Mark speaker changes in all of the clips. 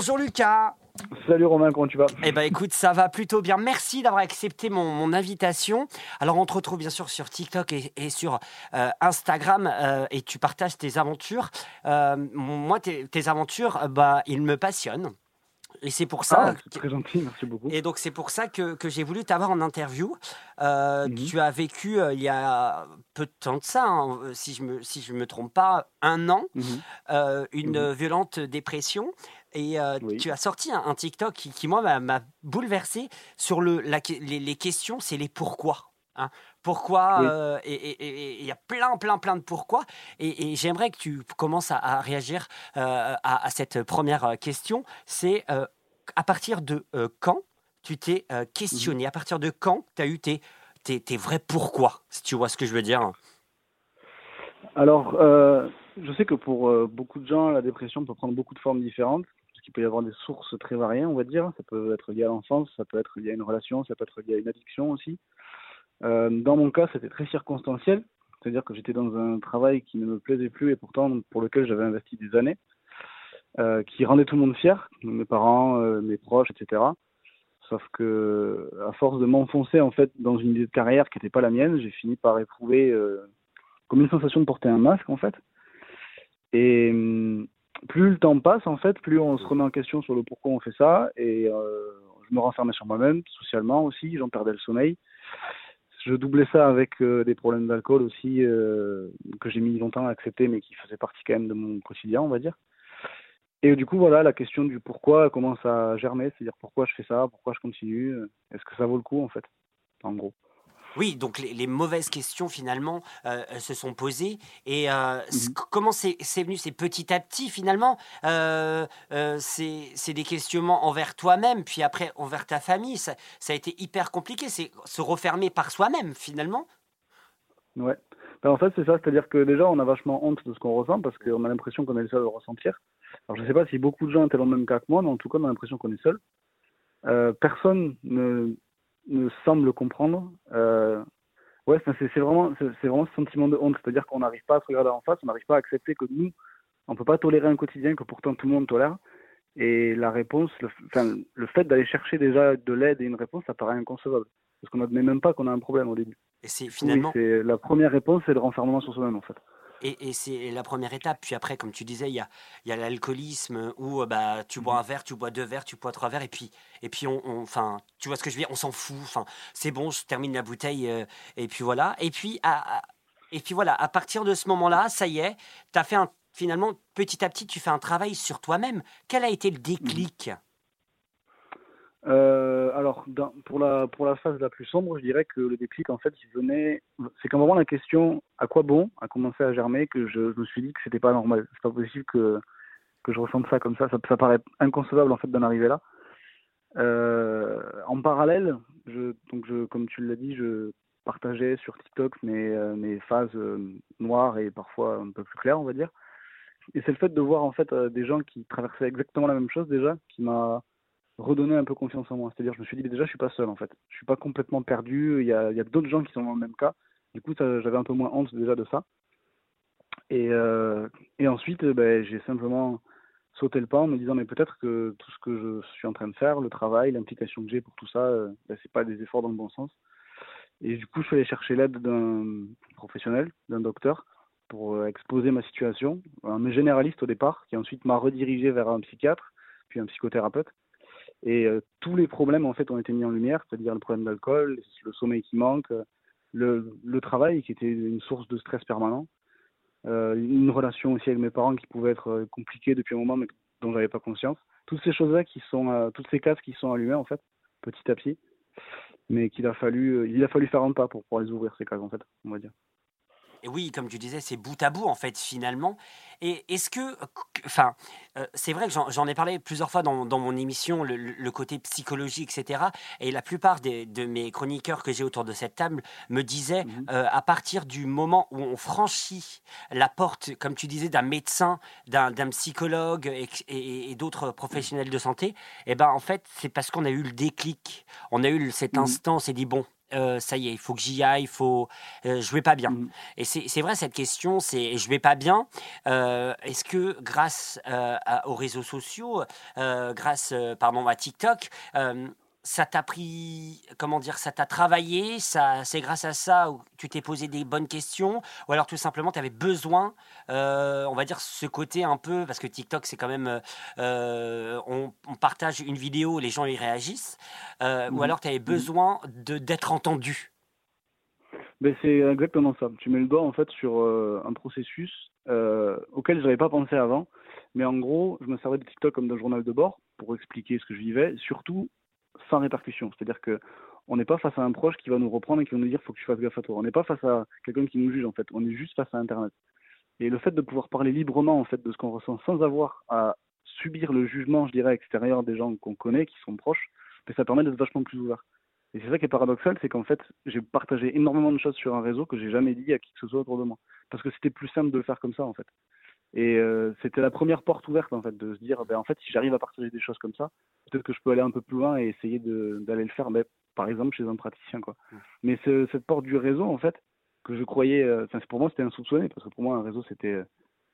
Speaker 1: Bonjour Lucas.
Speaker 2: Salut Romain, comment tu vas?
Speaker 1: Eh ben écoute, ça va plutôt bien. Merci d'avoir accepté mon, invitation. Alors on te retrouve bien sûr sur TikTok et, sur euh, Instagram euh, et tu partages tes aventures. Euh, moi, tes, aventures, bah, ils me passionnent. Et c'est pour ça.
Speaker 2: Ah, très gentil, merci beaucoup.
Speaker 1: Et donc c'est pour ça que, que j'ai voulu t'avoir en interview. Euh, mhm. Tu as vécu euh, il y a peu de temps de ça, hein, si je me si je me trompe pas, un an, mhm. euh, une mhm. violente dépression. Et tu as sorti un, TikTok qui, qui moi m'a bouleversé sur le la, les, les, questions, c'est les pourquoi. Hein. Pourquoi Et il y a plein, plein, plein de pourquoi. Et, j'aimerais que tu commences à, réagir à, à, cette première question. C'est à partir de quand tu t'es questionné, à partir de quand tu as eu tes, tes, tes, vrais pourquoi, si tu vois ce que je veux dire?
Speaker 2: Alors, je sais que pour beaucoup de gens, la dépression peut prendre beaucoup de formes différentes. Parce qu'il peut y avoir des sources très variées, on va dire. Ça peut être lié à l'enfance, ça peut être lié à une relation, ça peut être lié à une addiction aussi. Euh, dans mon cas, c'était très circonstanciel, c'est-à-dire que j'étais dans un travail qui ne me plaisait plus et pourtant pour lequel j'avais investi des années, euh, qui rendait tout le monde fier, mes parents, euh, mes proches, etc. Sauf que, à force de m'enfoncer en fait dans une idée de carrière qui n'était pas la mienne, j'ai fini par éprouver comme une sensation de porter un masque en fait. Et hum, plus le temps passe en fait, plus on se remet en question sur le pourquoi on fait ça. Et je me renfermais sur moi-même, socialement aussi, j'en perdais le sommeil. Je doublais ça avec euh, des problèmes d'alcool aussi euh, que j'ai mis longtemps à accepter mais qui faisaient partie quand même de mon quotidien on va dire. Et du coup voilà la question du pourquoi commence à germer c'est à dire pourquoi je fais ça pourquoi je continue est-ce que ça vaut le coup en fait en gros?
Speaker 1: Oui, donc les, mauvaises questions finalement euh, se sont posées. Et euh, mhm. comment c'est venu C'est petit à petit finalement. Euh, c'est des questionnements envers toi-même, puis après envers ta famille. Ça, a été hyper compliqué. C'est se refermer par soi-même finalement.
Speaker 2: Ouais. Ben, en fait, c'est ça. C'est-à-dire que déjà, on a vachement honte de ce qu'on ressent parce qu'on a l'impression qu'on est le seul à le ressentir. Alors, je ne sais pas si beaucoup de gens étaient dans le même cas que moi, mais en tout cas, on a l'impression qu'on est seul. personne ne me semble comprendre. Euh, ouais, c'est vraiment, c'est vraiment ce sentiment de honte, c'est-à-dire qu'on n'arrive pas à se regarder en face, on n'arrive pas à accepter que nous, on peut pas tolérer un quotidien que pourtant tout le monde tolère. Et la réponse, le, enfin, le fait d'aller chercher déjà de l'aide et une réponse, ça paraît inconcevable. Parce qu'on n'admet même pas qu'on a un problème au début.
Speaker 1: Et c'est finalement.
Speaker 2: la première réponse, c'est le renfermement sur soi-même, en fait.
Speaker 1: Et, c'est la première étape. Puis après, comme tu disais, il y a, y a l'alcoolisme où bah, tu bois un verre, tu bois deux verres, tu bois trois verres, et puis, et puis on, enfin, tu vois ce que je veux dire, on s'en fout. Enfin, c'est bon, je termine la bouteille, euh, et puis voilà. Et puis, à, et puis voilà, à partir de ce moment-là, ça y est, tu as fait un, finalement, petit à petit, tu fais un travail sur toi-même. Quel a été le déclic?
Speaker 2: Euh, alors, pour, la, pour la phase la plus sombre, je dirais que le déclic, en fait, il venait. C'est quand vraiment la question à quoi bon a commencé à germer que je, me suis dit que c'était pas normal. C'est pas possible que, que je ressente ça comme ça. Ça, paraît inconcevable, en fait, d'en arriver là. Euh, en parallèle, je, donc je, comme tu l'as dit, je partageais sur TikTok mes, euh, mes phases noires et parfois un peu plus claires, on va dire. Et c'est le fait de voir, en fait, des gens qui traversaient exactement la même chose déjà qui m'a redonner un peu confiance en moi. C'est-à-dire, je me suis dit, déjà, je suis pas seul en fait. Je suis pas complètement perdu. Il y a, y a d'autres gens qui sont dans le même cas. Du coup, j'avais un peu moins honte déjà de ça. Et, euh, et ensuite, ben, j'ai simplement sauté le pas en me disant, mais peut-être que tout ce que je suis en train de faire, le travail, l'implication que j'ai pour tout ça, euh, ben, c'est pas des efforts dans le bon sens. Et du coup, je suis allé chercher l'aide d'un professionnel, d'un docteur, pour euh, exposer ma situation. Un généraliste au départ, qui ensuite m'a redirigé vers un psychiatre, puis un psychothérapeute. Et euh, tous les problèmes en fait ont été mis en lumière, c'est-à-dire le problème d'alcool, le sommeil qui manque, le, travail qui était une source de stress permanent, euh, une relation aussi avec mes parents qui pouvait être euh, compliquée depuis un moment mais dont j'avais pas conscience. Toutes ces choses-là toutes ces cases qui sont allumées en fait, petit à petit, mais qu'il a fallu, il a fallu faire un pas pour pouvoir les ouvrir ces cases en fait, on va dire.
Speaker 1: Et oui, comme tu disais, c'est bout à bout en fait finalement. Et est-ce que, enfin, euh, c'est vrai que j'en ai parlé plusieurs fois dans, mon émission, le, côté psychologie, etc. Et la plupart de mes chroniqueurs que j'ai autour de cette table me disaient, mmh euh, à partir du moment où on franchit la porte, comme tu disais, d'un médecin, d'un psychologue et, d'autres professionnels de santé, et eh ben en fait, c'est parce qu'on a eu le déclic, on a eu cet mmh instant, on s'est dit bon, ça y est, il faut que j'y aille, il faut, je vais pas bien. Mmh. Et c'est vrai cette question, c'est je vais pas bien. Est-ce que grâce aux réseaux sociaux, grâce pardon à TikTok, ça t'a pris, comment dire, ça t'a travaillé, ça, c'est grâce à ça où tu t'es posé des bonnes questions, ou alors tout simplement tu avais besoin, euh, on va dire ce côté un peu, parce que TikTok c'est quand même, euh, on, partage une vidéo, les gens y réagissent, euh, ou mhm. alors tu avais mhm. besoin de, d'être entendu.
Speaker 2: Ben, c'est exactement ça. Tu mets le doigt en fait sur un processus auquel je n'avais pas pensé avant. Mais en gros, je me servais de TikTok comme d'un journal de bord pour expliquer ce que je vivais. Surtout, sans répercussion. C'est-à-dire que on n'est pas face à un proche qui va nous reprendre et qui va nous dire faut que tu fasses gaffe à toi. On n'est pas face à quelqu'un qui nous juge en fait. On est juste face à Internet. Et le fait de pouvoir parler librement en fait de ce qu'on ressent sans avoir à subir le jugement, je dirais, extérieur des gens qu'on connaît, qui sont proches, ben, ça permet d'être vachement plus ouvert. Et c'est ça qui est paradoxal, c'est qu'en fait, j'ai partagé énormément de choses sur un réseau que j'ai jamais dit à qui que ce soit autour de moi. Parce que c'était plus simple de le faire comme ça, en fait. Et euh, c'était la première porte ouverte en fait de se dire ben en fait si j'arrive à partager des choses comme ça, peut-être que je peux aller un peu plus loin et essayer d'aller le faire, mais par exemple chez un praticien quoi. Mmh. Mais cette porte du réseau en fait que je croyais, euh, pour moi c'était insoupçonné parce que pour moi un réseau c'était euh,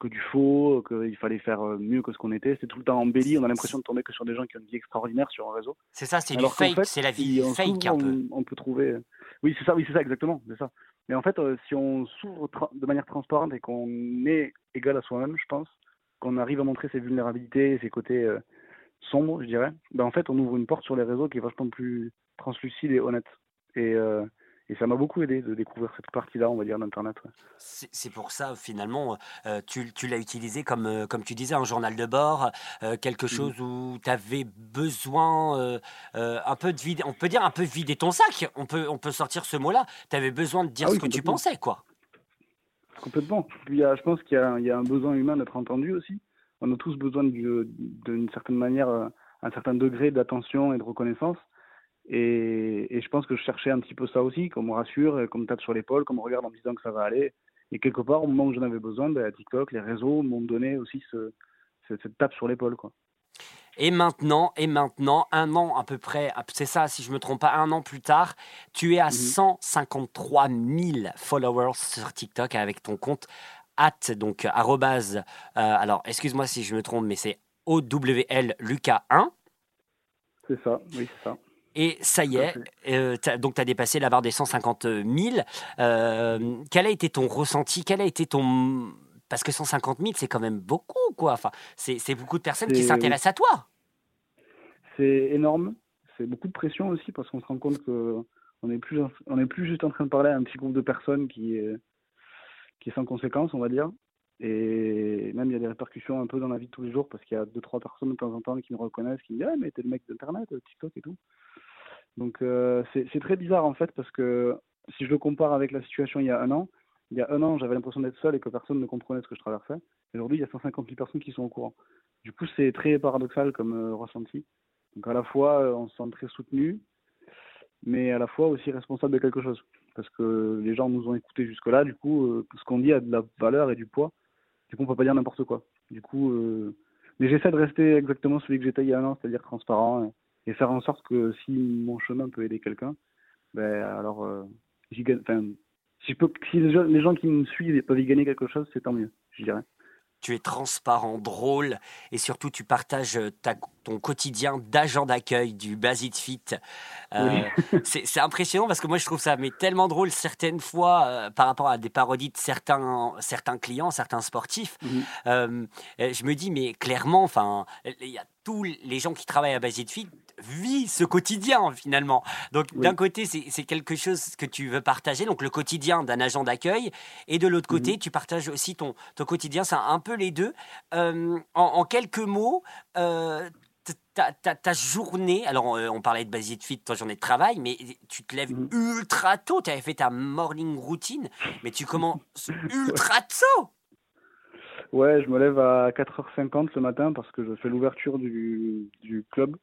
Speaker 2: que du faux, qu'il fallait faire mieux que ce qu'on était. C'était tout le temps embelli. On a l'impression de tomber que sur des gens qui ont une vie extraordinaire sur un réseau.
Speaker 1: C'est ça, c'est du fake, c'est la vie fake un peu.
Speaker 2: On, peut trouver. Oui, c'est ça, oui, c'est ça, exactement. C'est ça. Mais en fait, euh, si on s'ouvre de manière transparente et qu'on est égal à soi-même, je pense, qu'on arrive à montrer ses vulnérabilités ses côtés euh, sombres, je dirais, ben en fait, on ouvre une porte sur les réseaux qui est vachement plus translucide et honnête. Et, euh, et ça m'a beaucoup aidé de découvrir cette partie-là, on va dire, d'Internet.
Speaker 1: C'est pour ça, finalement, euh, tu, tu l'as utilisé comme, euh, comme tu disais, un journal de bord, euh, quelque mmh. chose où tu avais besoin un peu de vider, on peut dire un peu vider ton sac, on peut, on peut sortir ce mot-là. Tu avais besoin de dire ah ce que tu pensais, quoi.
Speaker 2: Complètement. Puis, je pense qu'il y, y, a un besoin humain d'être entendu aussi. On a tous besoin d'une certaine manière, un certain degré d'attention et de reconnaissance. Et, je pense que je cherchais un petit peu ça aussi, qu'on me rassure, qu'on me tape sur l'épaule, qu'on me regarde en me disant que ça va aller. Et quelque part, au moment où j'en avais besoin, ben, TikTok, les réseaux m'ont donné aussi ce, cette tape sur l'épaule. quoi.
Speaker 1: Et maintenant, et maintenant, un an à peu près, c'est ça, si je me trompe pas, un an plus tard, tu es à 153 mhm. 000 followers sur TikTok avec ton compte at, donc arrobase, euh, alors excuse-moi si je me trompe, mais c'est OWL Lucas 1.
Speaker 2: C'est ça, oui, c'est ça.
Speaker 1: Et ça y est, euh, donc tu as dépassé la barre des 150 000. Euh, quel a été ton ressenti? Quel a été ton... Parce que 150 000, c'est quand même beaucoup, quoi. Enfin, c'est beaucoup de personnes qui s'intéressent à toi.
Speaker 2: C'est énorme. C'est beaucoup de pression aussi parce qu'on se rend compte qu'on n'est plus, on est plus juste en train de parler à un petit groupe de personnes qui est, qui est sans conséquence, on va dire. Et même il y a des répercussions un peu dans la vie de tous les jours parce qu'il y a deux trois personnes de temps en temps qui me reconnaissent, qui me disent ah mais t'es le mec d'internet, TikTok et tout. Donc euh, c'est très bizarre en fait parce que si je le compare avec la situation il y a un an, il y a un an j'avais l'impression d'être seul et que personne ne comprenait ce que je traversais. Aujourd'hui il y a 150 000 personnes qui sont au courant. Du coup c'est très paradoxal comme euh, ressenti. Donc à la fois euh, on se sent très soutenu, mais à la fois aussi responsable de quelque chose parce que les gens nous ont écoutés jusque là. Du coup ce qu'on dit a de la valeur et du poids. Du coup on peut pas dire n'importe quoi. Du coup mais j'essaie de rester exactement celui que j'étais il y a un an, c'est-à-dire transparent et faire en sorte que si mon chemin peut aider quelqu'un, ben alors euh, enfin, si, si les gens, les gens qui me suivent peuvent y gagner quelque chose, c'est tant mieux, je dirais
Speaker 1: tu es transparent, drôle et surtout tu partages euh, ton quotidien d'agent d'accueil du Basit Fit. Euh, c'est impressionnant parce que moi je trouve ça mais tellement drôle certaines fois euh, par rapport à des parodies de certains, certains clients, certains sportifs. Mhm. je me dis mais clairement, enfin, il y a tous les gens qui travaillent à Basit Fit vit ce quotidien finalement. Donc d'un côté, c'est quelque chose que tu veux partager, donc le quotidien d'un agent d'accueil, et de l'autre côté, mhm. tu partages aussi ton, ton quotidien, c'est un peu les deux. Euh, en, quelques mots, euh, ta, journée, alors euh, on, parlait de basier de fit, toi journée de travail, mais tu te lèves mhm. ultra tôt, tu avais fait ta morning routine, mais tu commences ultra tôt
Speaker 2: Ouais, je me lève à 4h50 ce matin parce que je fais l'ouverture du, du club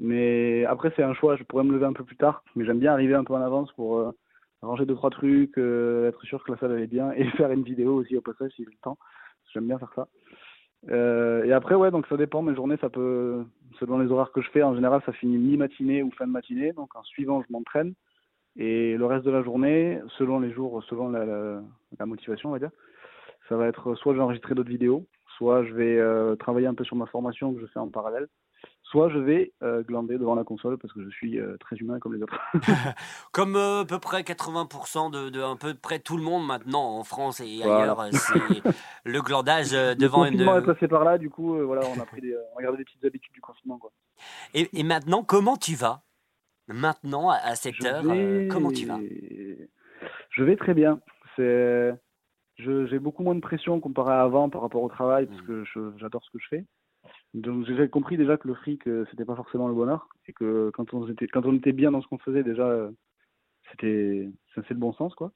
Speaker 2: mais après, c'est un choix. Je pourrais me lever un peu plus tard, mais j'aime bien arriver un peu en avance pour euh, ranger deux trois trucs, euh, être sûr que la salle est bien et faire une vidéo aussi au passage si j'ai le temps. J'aime bien faire ça. Euh, et après, ouais, donc ça dépend. Mes journées, ça peut, selon les horaires que je fais, en général, ça finit mi-matinée ou fin de matinée. Donc en suivant, je m'entraîne. Et le reste de la journée, selon les jours, selon la, la, motivation, on va dire, ça va être soit je vais enregistrer d'autres vidéos, soit je vais travailler un peu sur ma formation que je fais en parallèle, soit je vais euh, glander devant la console parce que je suis euh, très humain comme les autres.
Speaker 1: comme à peu près 80% de, de, peu près tout le monde maintenant en France et ailleurs, c'est le glandage devant
Speaker 2: une. Le confinement est passé par là, du coup, voilà, on a pris des, on a gardé les petites habitudes du confinement, quoi.
Speaker 1: Et, et maintenant, comment tu vas? Maintenant, à, cette heure, comment tu vas?
Speaker 2: Je vais très bien. C'est j'ai beaucoup moins de pression comparé à avant par rapport au travail parce mmh. que j'adore ce que je fais. Donc j'ai compris déjà que le fric euh, c'était pas forcément le bonheur et que quand on était bien dans ce qu'on faisait déjà euh, c'était c'est le bon sens quoi.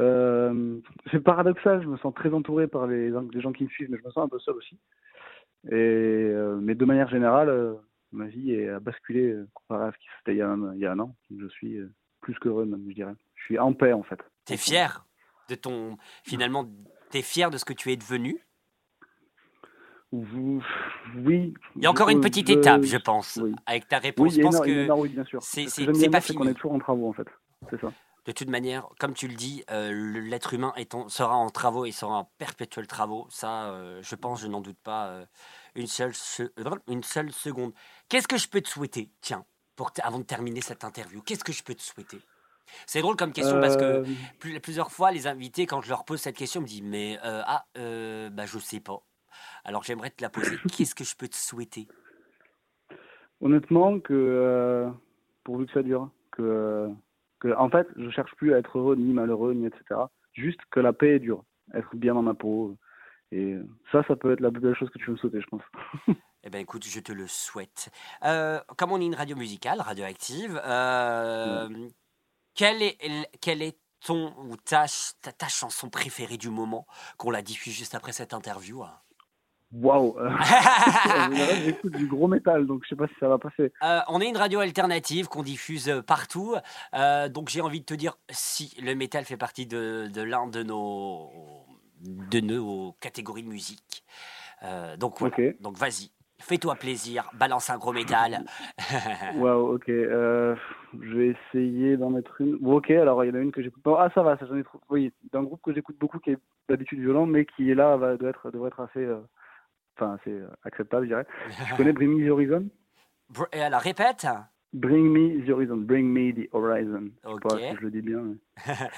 Speaker 2: Euh, c'est paradoxal, je me sens très entouré par les, gens qui me suivent, mais je me sens un peu seul aussi. Et mais de manière générale, ma vie a basculé comparé à ce qui c'était il, il, y a un an. Je suis plus qu'heureux même, je dirais. Je suis en paix en fait.
Speaker 1: T'es fier de ton. Finalement, tu es fier de ce que tu es devenu?
Speaker 2: Oui.
Speaker 1: Il y a encore une petite étape, je pense, avec ta réponse.
Speaker 2: Oui,
Speaker 1: je pense
Speaker 2: que oui, bien sûr.
Speaker 1: C'est pas fini.
Speaker 2: qu'on est toujours en travaux, en fait. C'est ça.
Speaker 1: De toute manière, comme tu le dis, euh, l'être humain est sera en travaux et sera en perpétuel travaux. Ça, euh, je pense, je n'en doute pas euh, une, seule une seule seconde. Qu'est-ce que je peux te souhaiter, tiens, pour avant de terminer cette interview? Qu'est-ce que je peux te souhaiter? C'est drôle comme question parce que plusieurs fois, les invités, quand je leur pose cette question, me disent Mais ah, bah, je sais pas. Alors j'aimerais te la poser. Qu'est-ce que je peux te souhaiter?
Speaker 2: Honnêtement, que pourvu que ça dure, que, que en fait, je cherche plus à être heureux ni malheureux ni etc. Juste que la paix dure, être bien dans ma peau. Et ça, ça peut être la plus belle chose que tu veux me souhaiter, je pense.
Speaker 1: Eh bien, écoute, je te le souhaite. comme on est une radio musicale, radioactive, euh, quelle est, quelle est ton ou ta, ta, chanson préférée du moment qu'on la diffuse juste après cette interview hein?
Speaker 2: Waouh J'écoute du gros métal, donc je sais pas si ça va passer.
Speaker 1: Euh, on est une radio alternative qu'on diffuse euh, partout, euh, donc j'ai envie de te dire si le métal fait partie de, de l'un de nos de nos catégories de musique. donc voilà. Donc vas-y, Fais-toi plaisir, balance un gros métal.
Speaker 2: Waouh, ok. Euh, je vais essayer d'en mettre une. Bon, ok, alors il y en a une que j'écoute pas. Ah, ça va, ça j'en ai trop. Oui, d'un groupe que j'écoute beaucoup qui est d'habitude violent, mais qui est là, va, doit être, devrait être assez. Euh, enfin, assez euh, acceptable, je dirais. Tu connais Bring Me the Horizon?
Speaker 1: Et alors, répète
Speaker 2: Bring Me the Horizon. Bring Me the Horizon. Ok. Je sais pas si je le dis bien.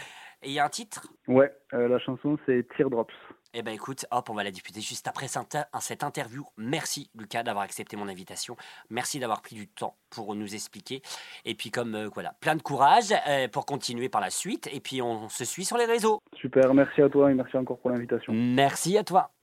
Speaker 1: Et il y a un titre?
Speaker 2: Ouais, la chanson c'est Teardrops.
Speaker 1: Eh bien écoute, hop, on va la discuter juste après cette interview. Merci Lucas d'avoir accepté mon invitation. Merci d'avoir pris du temps pour nous expliquer. Et puis comme euh, voilà, plein de courage euh, pour continuer par la suite. Et puis on se suit sur les réseaux.
Speaker 2: Super, merci à toi et merci encore pour l'invitation.
Speaker 1: Merci à toi.